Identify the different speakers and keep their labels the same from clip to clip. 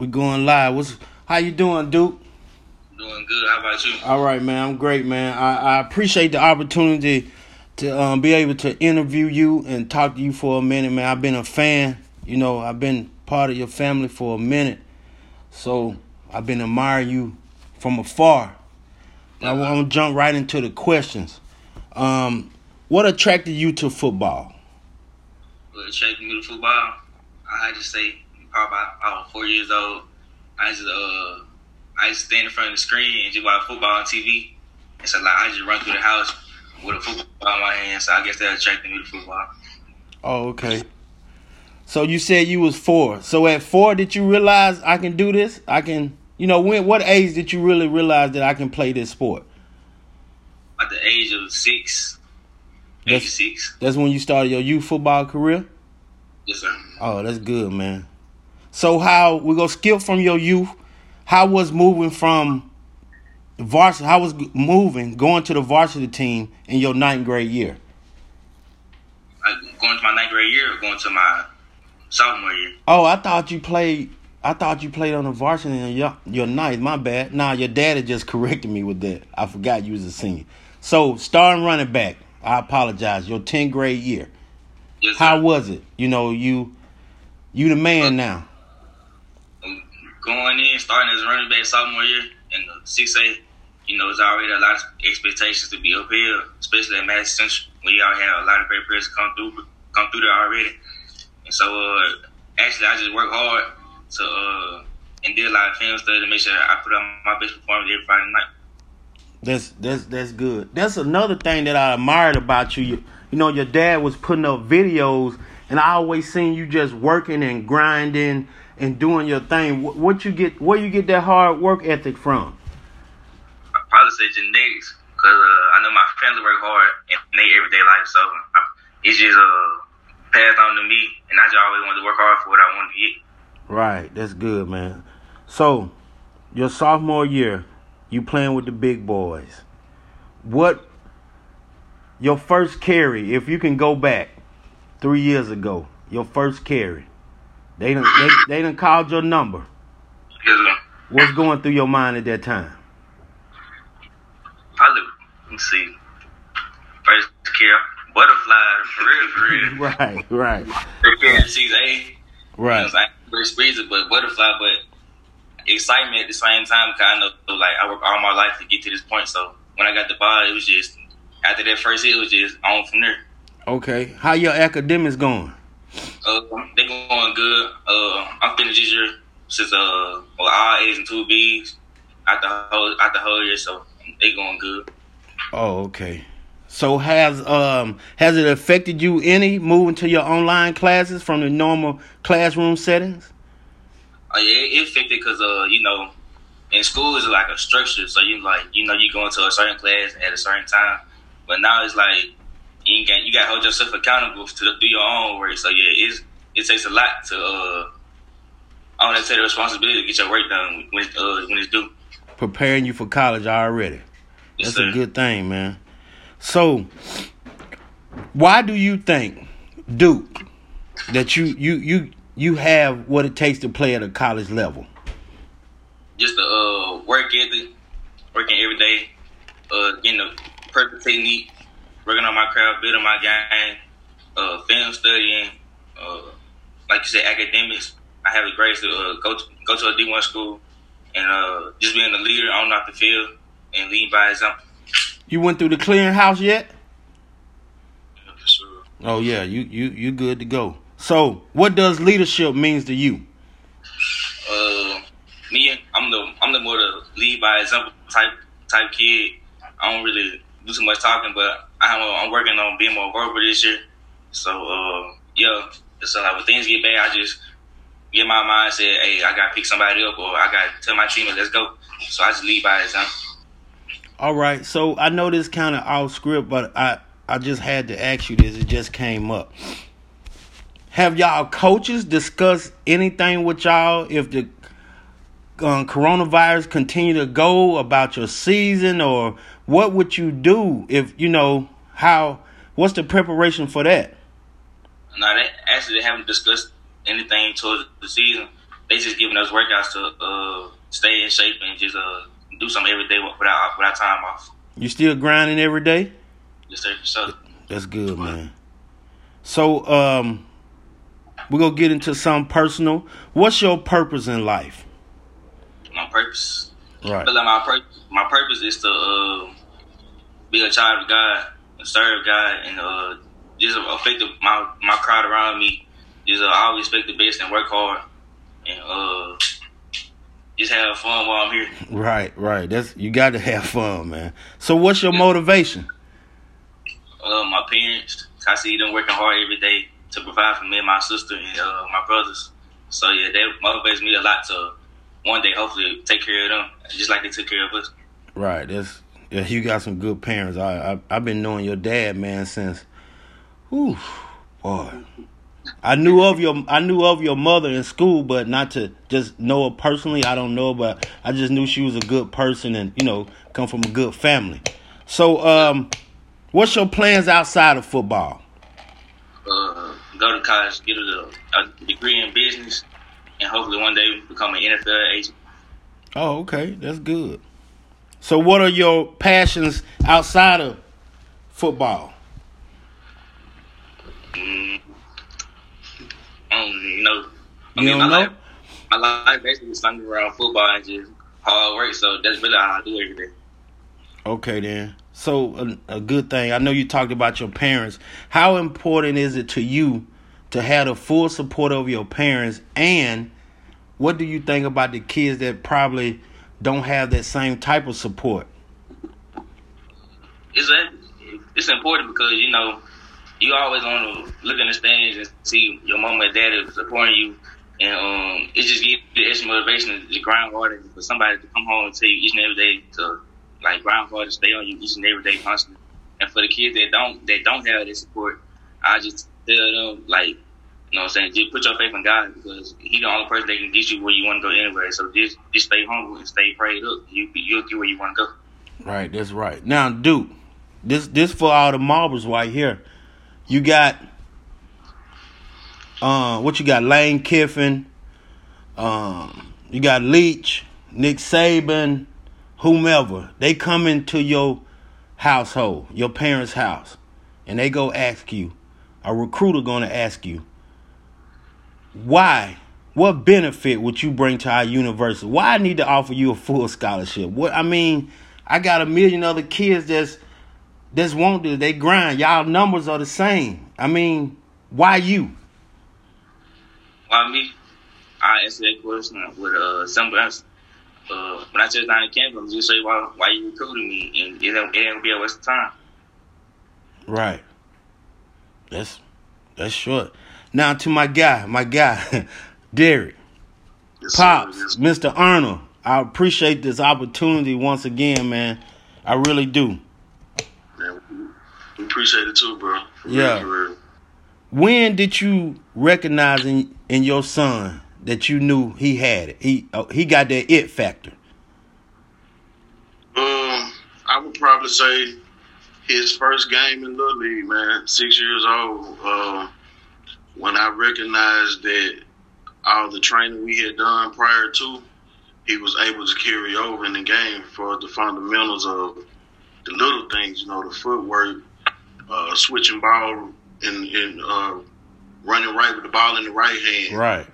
Speaker 1: We going live. What's how you doing, Duke?
Speaker 2: Doing good. How about you?
Speaker 1: All right, man. I'm great, man. I, I appreciate the opportunity to um, be able to interview you and talk to you for a minute, man. I've been a fan. You know, I've been part of your family for a minute, so I've been admiring you from afar. I want to jump right into the questions. Um, what attracted you to football?
Speaker 2: What attracted me to football? I had to say probably about I was four years old. I just uh I just stand in front of the screen and just watch football on TV. And so like I just run through the house with a football in my hand. So I guess that attracted me to football.
Speaker 1: Oh, okay. So you said you was four. So at four, did you realize I can do this? I can. You know, when what age did you really realize that I can play this sport?
Speaker 2: At the age of six,
Speaker 1: That's-
Speaker 2: six.
Speaker 1: That's when you started your youth football career.
Speaker 2: Yes, sir.
Speaker 1: Oh, that's good, man. So how we gonna skip from your youth? How was moving from varsity? How was moving going to the varsity team in your ninth grade year?
Speaker 2: I, going to my ninth grade year or going to my sophomore year.
Speaker 1: Oh, I thought you played. I thought you played on the varsity in your your ninth. My bad. Nah, your dad had just corrected me with that. I forgot you was a senior. So starting running back. I apologize. Your tenth grade year.
Speaker 2: Yes.
Speaker 1: How was it? You know you you the man uh, now.
Speaker 2: Going in, starting as a running back sophomore year in the six A, you know, there's already a lot of expectations to be up here, especially at Madison Central. We already have a lot of great players come through come through there already. And so uh actually I just work hard to uh and did a lot of film study to make sure I put on my best performance every Friday night.
Speaker 1: That's that's that's good. That's another thing that I admired about. You, you know, your dad was putting up videos, and I always seen you just working and grinding and doing your thing. What, what you get? Where you get that hard work ethic from?
Speaker 2: I probably say genetics because uh, I know my family work hard in their everyday life, so it's just uh, passed on to me, and I just always wanted to work hard for what I wanted to get.
Speaker 1: Right, that's good, man. So, your sophomore year, you playing with the big boys. What your first carry, if you can go back three years ago, your first carry. They done they, they done called your number.
Speaker 2: Yes.
Speaker 1: What's going through your mind at that time?
Speaker 2: Probably, let me see. First care, butterfly, for real, for real.
Speaker 1: Right, right,
Speaker 2: First care, six A. You know,
Speaker 1: right.
Speaker 2: first breezer, but butterfly, but excitement at the same time. Cause I know, like, I worked all my life to get to this point. So when I got the ball, it was just after that first hit, it was just on from there.
Speaker 1: Okay. How your academics going?
Speaker 2: Uh, they going good. Uh, I'm finished this year since uh, well, all A's and two B's out the whole out the whole year, so they going good.
Speaker 1: Oh, okay. So has um has it affected you any moving to your online classes from the normal classroom settings?
Speaker 2: Oh yeah, it, it affected because uh, you know, in school is like a structure, so you like you know you go into a certain class at a certain time, but now it's like you got you got to hold yourself accountable to do your own work. So yeah, it's it takes a lot to uh, I want to take the responsibility to get your work done when it's, uh, when it's due.
Speaker 1: Preparing you for college already.
Speaker 2: Yes,
Speaker 1: That's
Speaker 2: sir.
Speaker 1: a good thing, man. So, why do you think, Duke, that you you you you have what it takes to play at a college level?
Speaker 2: just the uh, work ethic, working every day, uh, getting the perfect technique, working on my craft, building my game, uh, film studying, uh, like you said, academics. I have the grades to uh, go to go to a D one school, and uh, just being a leader on off the field and leading by example.
Speaker 1: You went through the clearinghouse yet?
Speaker 2: Sure.
Speaker 1: Oh yeah, you you you good to go. So, what does leadership means to you?
Speaker 2: Uh, me, I'm the I'm the more the lead by example type type kid. I don't really do too much talking, but I have, I'm working on being more verbal this year. So uh, yeah, so like when things get bad, I just get my mind said, hey, I gotta pick somebody up, or I gotta tell my team, let's go. So I just lead by example.
Speaker 1: All right, so I know this kind of off script, but I I just had to ask you this. It just came up. Have y'all coaches discussed anything with y'all if the um, coronavirus continue to go about your season, or what would you do if you know how? What's the preparation for that?
Speaker 2: Now, they actually they haven't discussed anything towards the season. they just giving us workouts to uh, stay in shape and just uh, do something every day without without time off.
Speaker 1: You still grinding every day?
Speaker 2: Yes, sir. So
Speaker 1: that's good, man. So um, we're gonna get into some personal. What's your purpose in life?
Speaker 2: My purpose.
Speaker 1: Right.
Speaker 2: like my purpose. My purpose is to uh, be a child of God and serve God and uh, just affect my my crowd around me. Just uh, always expect the best and work hard and uh, just have fun while I'm here.
Speaker 1: Right, right. That's you got to have fun, man. So, what's your motivation?
Speaker 2: Uh, my parents. I see them working hard every day to provide for me and my sister and uh, my brothers. So yeah, that motivates me a lot to one day hopefully take care of them just like they took care of us.
Speaker 1: Right. That's yeah. You got some good parents. I, I I've been knowing your dad, man, since. Whew, boy. I knew of your I knew of your mother in school, but not to just know her personally. I don't know, but I just knew she was a good person and you know come from a good family. So, um, what's your plans outside of football?
Speaker 2: Uh, go to college, get a, a degree in business, and hopefully one day become an NFL agent.
Speaker 1: Oh, okay, that's good. So, what are your passions outside of football?
Speaker 2: Mm, I don't know.
Speaker 1: I you mean, don't
Speaker 2: my
Speaker 1: know?
Speaker 2: Life, my life basically centered around football and just hard work. So that's really how I do everything.
Speaker 1: Okay, then. So a, a, good thing. I know you talked about your parents. How important is it to you to have the full support of your parents? And what do you think about the kids that probably don't have that same type of support?
Speaker 2: It's it's important because you know you always want to look in the stands and see your mom and dad supporting you, and um, it just gives you extra motivation to grind harder for somebody to come home and tell you each and every day to like grind harder, stay on you each and every day constantly. And for the kids that don't that don't have that support, I just tell them like, you know what I'm saying, just put your faith in God because He's the only person that can get you where you want to go anyway. So just just stay humble and stay prayed up. You you'll get where you want to go.
Speaker 1: Right, that's right. Now, Duke, this this for all the marbles right here. You got uh, what you got? Lane Kiffin. Um, you got Leach, Nick Saban, whomever. They come into your household, your parents' house, and they go ask you. A recruiter to ask you, why? What benefit would you bring to our university? Why I need to offer you a full scholarship? What I mean, I got a million other kids that's this won't do. They grind. Y'all numbers are the same. I mean, why you?
Speaker 2: Why me? I answer that question with uh somebody else. Uh, when I touch down in campus, just say why why you recruiting me, and it ain't, it ain't gonna be a waste of time.
Speaker 1: Right. That's that's short. Now to my guy, my guy, Derek, yes, Pops, yes. Mr. Arnold. I appreciate this opportunity once again, man. I really do Man, we
Speaker 3: appreciate it too, bro.
Speaker 1: yeah. When did you recognize in, in your son that you knew he had it? He uh, he got that it factor.
Speaker 3: Um, I would probably say his first game in Little League, man, six years old. Uh, when I recognized that all the training we had done prior to, he was able to carry over in the game for the fundamentals of the little things, you know, the footwork, uh, switching ball and, and uh, running right with the ball in the right hand.
Speaker 1: Right.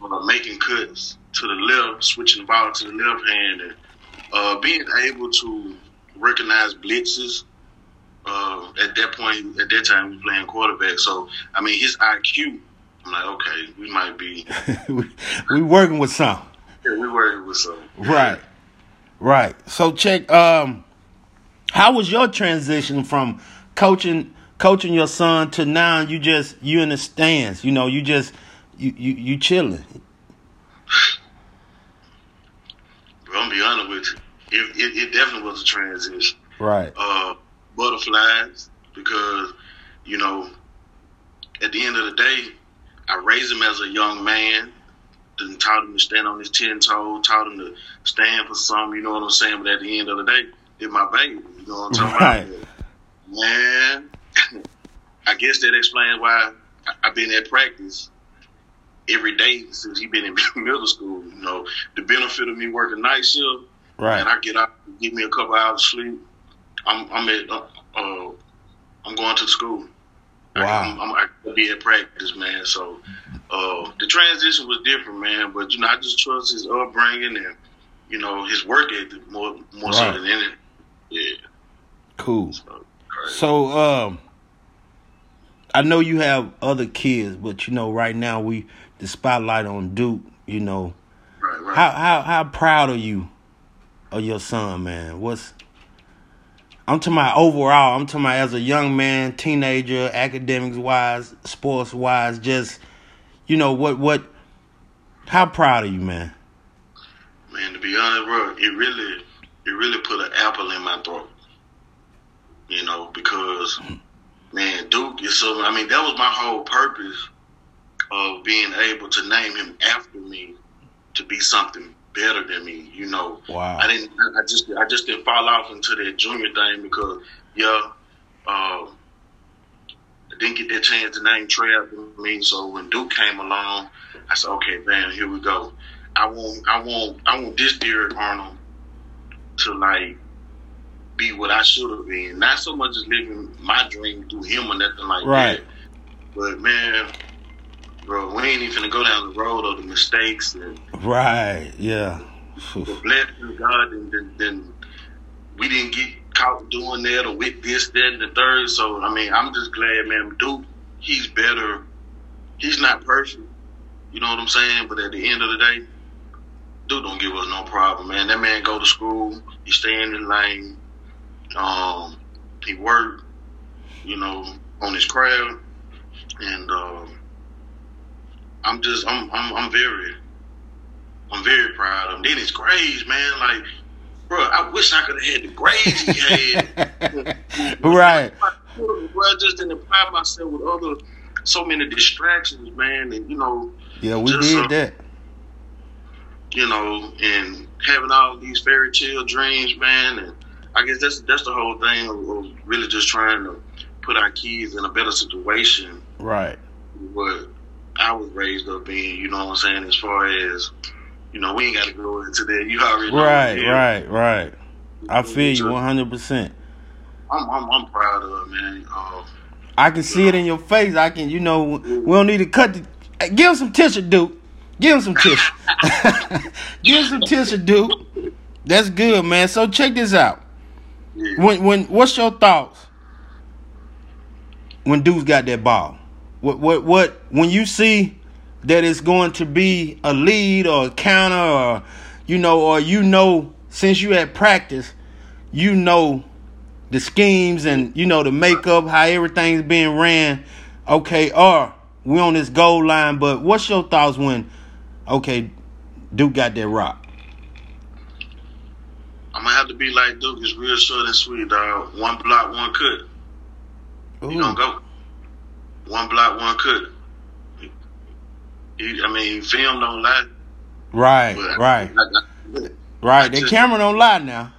Speaker 3: Uh, making cuts to the left, switching the ball to the left hand, and uh, being able to recognize blitzes. Uh, at that point, at that time, we were playing quarterback. So, I mean, his IQ, I'm like, okay, we might be.
Speaker 1: we, we working with some.
Speaker 3: Yeah, we working with some.
Speaker 1: Right. Right. So, check. Um, how was your transition from coaching coaching your son to now you just you in the stands. You know, you just you you, you chilling.
Speaker 3: Bro, I'm be honest with you. It, it, it definitely was a transition.
Speaker 1: Right.
Speaker 3: Uh, butterflies because you know at the end of the day, I raised him as a young man. Then taught him to stand on his ten toes. Taught him to stand for something. You know what I'm saying? But at the end of the day, it's my baby. You know what I'm talking right. about? Man, I guess that explains why I've been at practice every day since he been in middle school. You know, the benefit of me working night shift,
Speaker 1: Right.
Speaker 3: and I get out, give me a couple hours of sleep. I'm I'm at uh, uh I'm going to school. I,
Speaker 1: Wow.
Speaker 3: I'm, I'm, I could be at practice, man. So uh, the transition was different, man. But you know, I just trust his upbringing and you know his work ethic more more so than anything. Yeah.
Speaker 1: Cool.
Speaker 3: So, crazy.
Speaker 1: So, um, I know you have other kids, but you know, right now we the spotlight on Duke. You know,
Speaker 3: right, right.
Speaker 1: how how how proud are you of your son, man? What's I'm talking about overall. I'm talking about as a young man, teenager, academics wise, sports wise. Just you know what what. How proud are you, man?
Speaker 3: Man, to be honest, bro, it really, it really put an apple in my throat. You know, because man, Duke is so. I mean, that was my whole purpose of being able to name him after me to be something better than me. You know,
Speaker 1: Wow.
Speaker 3: I didn't. I just. I just didn't fall off into that junior thing because, yeah, uh, I didn't get that chance to name Trey after me. So when Duke came along, I said, okay, man, here we go. I want. I want. I want this Derek Arnold to like be what I should have been. Not so much as living my dream through him or nothing like
Speaker 1: Right.
Speaker 3: that. But man, bro, we ain't even finna go down the road of the mistakes and
Speaker 1: Right. Yeah.
Speaker 3: the blessing God, and then, then we didn't get caught doing that or with this, that, and the third. So I mean, I'm just glad, man. Duke, he's better. He's not perfect, you know what I'm saying. But at the end of the day, dude, don't give us no problem, man. That man go to school, he stay in the lane. Um, he work, you know, on his craft, and um, I'm just, I'm, I'm, I'm very. I'm very proud of him. Then his grades, man, like, bro, I wish I could have had the grades he had.
Speaker 1: right.
Speaker 3: Bro, I just didn't apply myself with other, so many distractions, man, and you know,
Speaker 1: Yeah, we
Speaker 3: Just, uh,
Speaker 1: did that.
Speaker 3: you know, and having all these fairy tale dreams, man, and I guess that's that's the whole thing of, of really just trying to put our kids in a better situation
Speaker 1: Right.
Speaker 3: what I was raised up in, you know what I'm saying, as far as you know, we ain't gotta go into that. You already know
Speaker 1: Right. Right. Right. I feel you 100. percent
Speaker 3: I'm, I'm, I'm proud of it, man. Uh,
Speaker 1: I can see it in your face. I can, you know, we don't need to cut the. Give him some tissue, Duke. Give him some tissue. Give him some tissue, Duke. That's good, man. So check this out.
Speaker 3: yeah.
Speaker 1: When, when, what's your thoughts when Duke's got that ball? What, what, what? When you see that it's going to be a lead or a counter, or you know, or you know, since you had practice, you know the schemes and you know the makeup, how everything's being ran. Okay, or we on this goal line, but what's your thoughts when okay, Duke got that rock?
Speaker 3: I'm gonna have to be like Duke. It's real short and sweet, dog. One block, one cut. You gonna go. One block, one cut. I mean, film don't lie.
Speaker 1: Right, right,
Speaker 3: I, I,
Speaker 1: right. The camera don't lie now.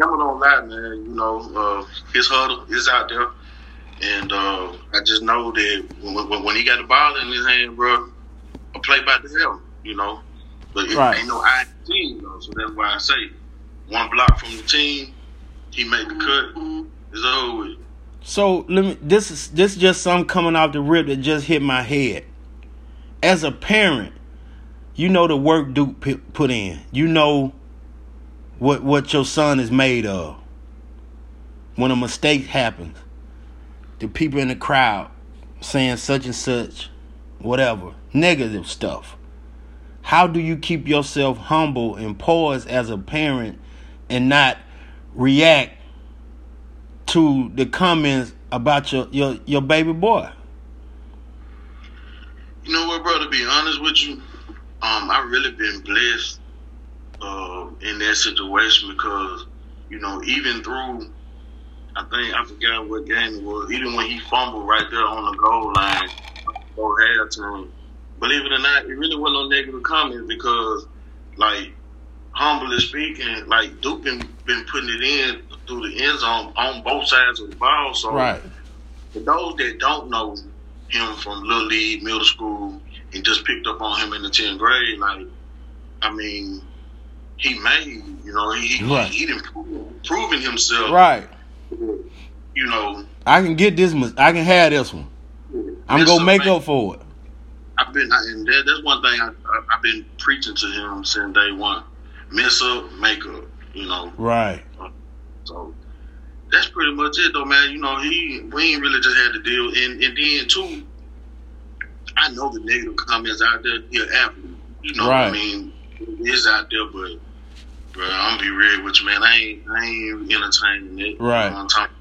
Speaker 3: Camera don't lie, man. You know, uh, his huddle is out there, and uh, I just know that when, when, when he got the ball in his hand, bro, a play by the hell, you know. But it
Speaker 1: Right.
Speaker 3: ain't no I team though, so that's why I say one block from the team, he made the cut. It's over with.
Speaker 1: So let me. This is this is just something coming off the rip that just hit my head. As a parent, you know the work Duke put in. You know what what your son is made of. When a mistake happens, the people in the crowd saying such and such, whatever negative stuff. How do you keep yourself humble and poised as a parent and not react to the comments about your your, your baby boy.
Speaker 3: You know what, bro? To be honest with you, um, I really been blessed uh, in that situation because, you know, even through, I think I forgot what game it was. Even when he fumbled right there on the goal line, go halftime. Believe it or not, it really wasn't no negative comments because, like, humbly speaking, like Duke been been putting it in through the end zone on both sides of the ball. So
Speaker 1: Right.
Speaker 3: for those that don't know him from Little League, middle school, and just picked up on him in the 10th grade, like, I mean, he made, you know, he
Speaker 1: Right.
Speaker 3: he, he didn't prove, proven himself,
Speaker 1: Right.
Speaker 3: you know.
Speaker 1: I can get this. I can have this one. I'm gonna make
Speaker 3: something-
Speaker 1: up for it.
Speaker 3: I've been, and that, that's one thing I, I, I've been preaching to him since day one. Mess up, make up, you know.
Speaker 1: Right.
Speaker 3: Uh, So that's pretty much it, though, man. You know, he we ain't really just had to deal, and and then too, I know the negative comments out there. He an athlete, you know.
Speaker 1: Right.
Speaker 3: I mean, it is out there, but bro, I'm gonna be real with you, man. I ain't I ain't entertaining it.
Speaker 1: Right.
Speaker 3: You know what I'm talking-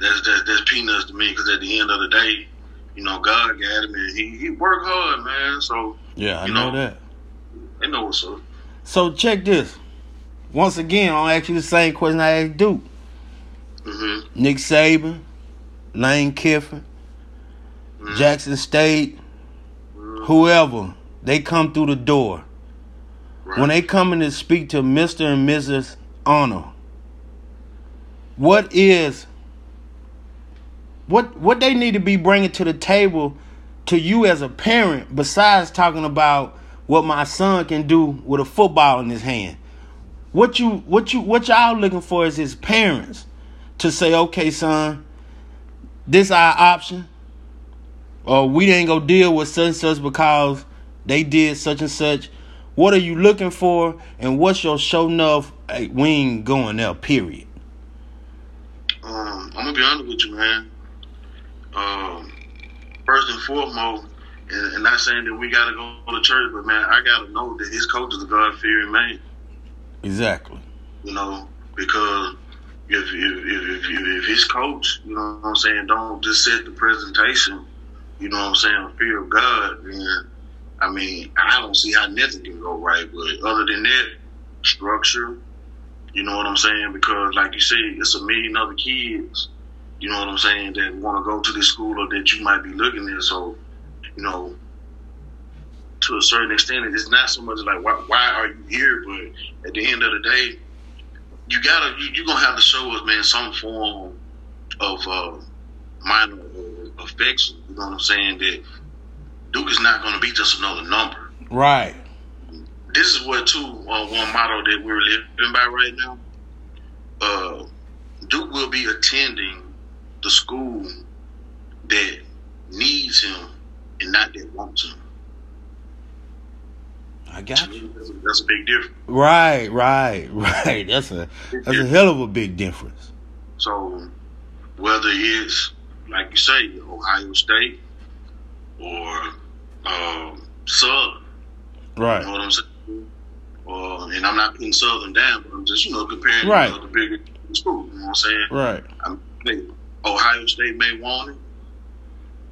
Speaker 3: That's that's that's peanuts to me because at the end of the day, you know, God got him, and he he worked hard, man. So
Speaker 1: Yeah, I
Speaker 3: You
Speaker 1: know
Speaker 3: know.
Speaker 1: that.
Speaker 3: they know what's up.
Speaker 1: So check this. Once again, I'll ask you the same question I asked Duke.
Speaker 3: Mm-hmm.
Speaker 1: Nick Saban, Lane Kiffin,
Speaker 3: Mhm.
Speaker 1: Jackson State, whoever, they come through the door.
Speaker 3: Right.
Speaker 1: When they come in to speak to Mr. and Mrs. Honor, what is what what they need to be bringing to the table to you as a parent besides talking about what my son can do with a football in his hand what you what you what y'all looking for is his parents to say okay son this our option or we ain't gonna deal with such and such because they did such and such what are you looking for and what's your show enough hey, we ain't going there period
Speaker 3: Um, I'm gonna be honest with you, man. Um, first and foremost, and, and not saying that we gotta go to church, but man, I gotta know that his coach is a God fearing man.
Speaker 1: Exactly
Speaker 3: You know, because if if, if if if his coach, you know what I'm saying, don't just set the presentation, you know what I'm saying, fear of God, then I mean, I don't see how nothing can go right. But other than that, structure, you know what I'm saying? Because, like you said, it's a million other kids, you know what I'm saying, that want to go to this school or that you might be looking at. So, you know, to a certain extent, it's not so much like, why, why are you here? But at the end of the day, you gotta, you, you're going to have to show us, man, some form of uh, minor uh, affection. You know what I'm saying? That Duke is not going to be just another number
Speaker 1: right
Speaker 3: this is what too uh, one motto that we're living by right now. Uh, Duke will be attending the school that needs him and not that wants him.
Speaker 1: I got you
Speaker 3: that's a, big difference.
Speaker 1: right right right that's a that's a hell of a big difference
Speaker 3: So whether it's like you say, Ohio State or um, Southern, you know
Speaker 1: right
Speaker 3: what I'm saying? Uh, and I'm not putting Southern down, but I'm just you know comparing
Speaker 1: Right.
Speaker 3: know, the bigger school. You know what I'm saying?
Speaker 1: right
Speaker 3: I'm, hey, Ohio State may want him,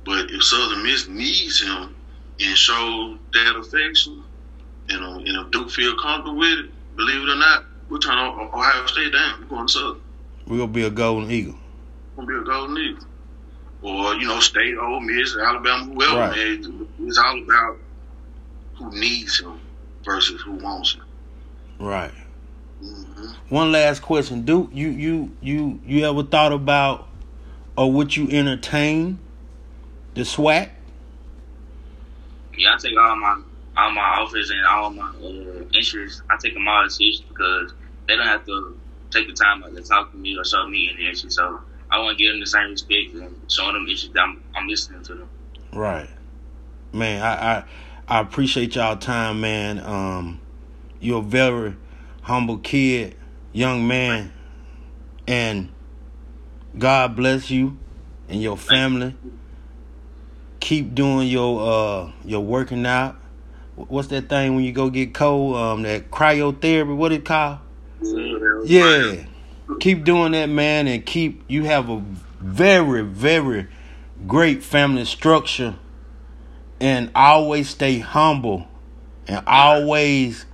Speaker 3: but if Southern Miss needs him and shows that affection, and, um, and if Duke feel comfortable with it, believe it or not, we'll turn O- Ohio State down. We're going to Southern.
Speaker 1: we're gonna be a golden eagle
Speaker 3: We're going to be a Golden Eagle. Or, you know, State, Ole Miss, Alabama, whoever,
Speaker 1: Right.
Speaker 3: man. It's all about who needs him versus who wants him.
Speaker 1: right
Speaker 3: hmm
Speaker 1: One last question, Duke. You you you you ever thought about or would you entertain the SWAC?
Speaker 2: Yeah, I take all my all my offers and all my uh, interests. I take them all seriously because they don't have to take the time out to talk to me or show me any interest. So I want to give them the same respect and showing them interest. That I'm, I'm listening to them.
Speaker 1: Right. Man, I, I I appreciate y'all time, man. Um you're a very humble kid, young man, and God bless you and your family. Keep doing your uh your working out. What's that thing when you go get cold? Um that cryotherapy, what it called? Yeah. Keep doing that, man, and keep you have a very, very great family structure and always stay humble and always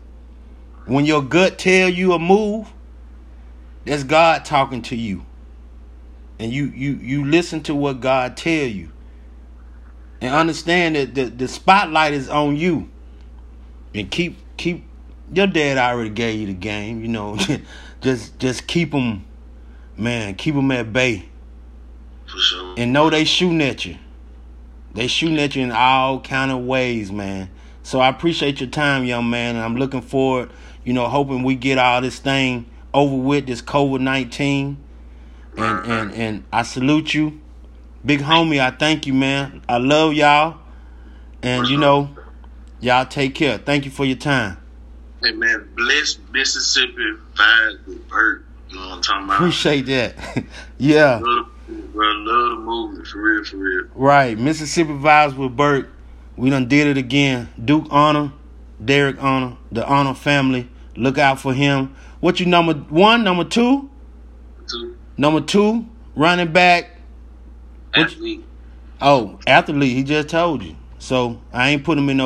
Speaker 1: when your gut tell you a move, that's God talking to you. And you you you listen to what God tell you. And understand that the, the spotlight is on you. And keep keep your dad already gave you the game, you know. just just keep them man, keep them at bay
Speaker 3: For sure.
Speaker 1: and know they shooting at you. They shooting at you in all kind of ways, man. So I appreciate your time, young man, and I'm looking forward, you know, hoping we get all this thing over with, this COVID nineteen. And and and I salute you. Big homie, I thank you, man. I love y'all. And you know, y'all take care. Thank you for your time.
Speaker 3: Hey man, bless Mississippi vibes with Bert. You know what I'm talking about?
Speaker 1: Appreciate that. yeah.
Speaker 3: Love, bro, love the movement for real, for real.
Speaker 1: Right. Mississippi vibes with Bert. We done did it again. Duke Honor, Derek Honor, the Honor family. Look out for him. What you number one, number two?
Speaker 3: Two.
Speaker 1: Number two, running back.
Speaker 2: Athlete.
Speaker 1: Oh, athlete. He just told you. So I ain't put him in no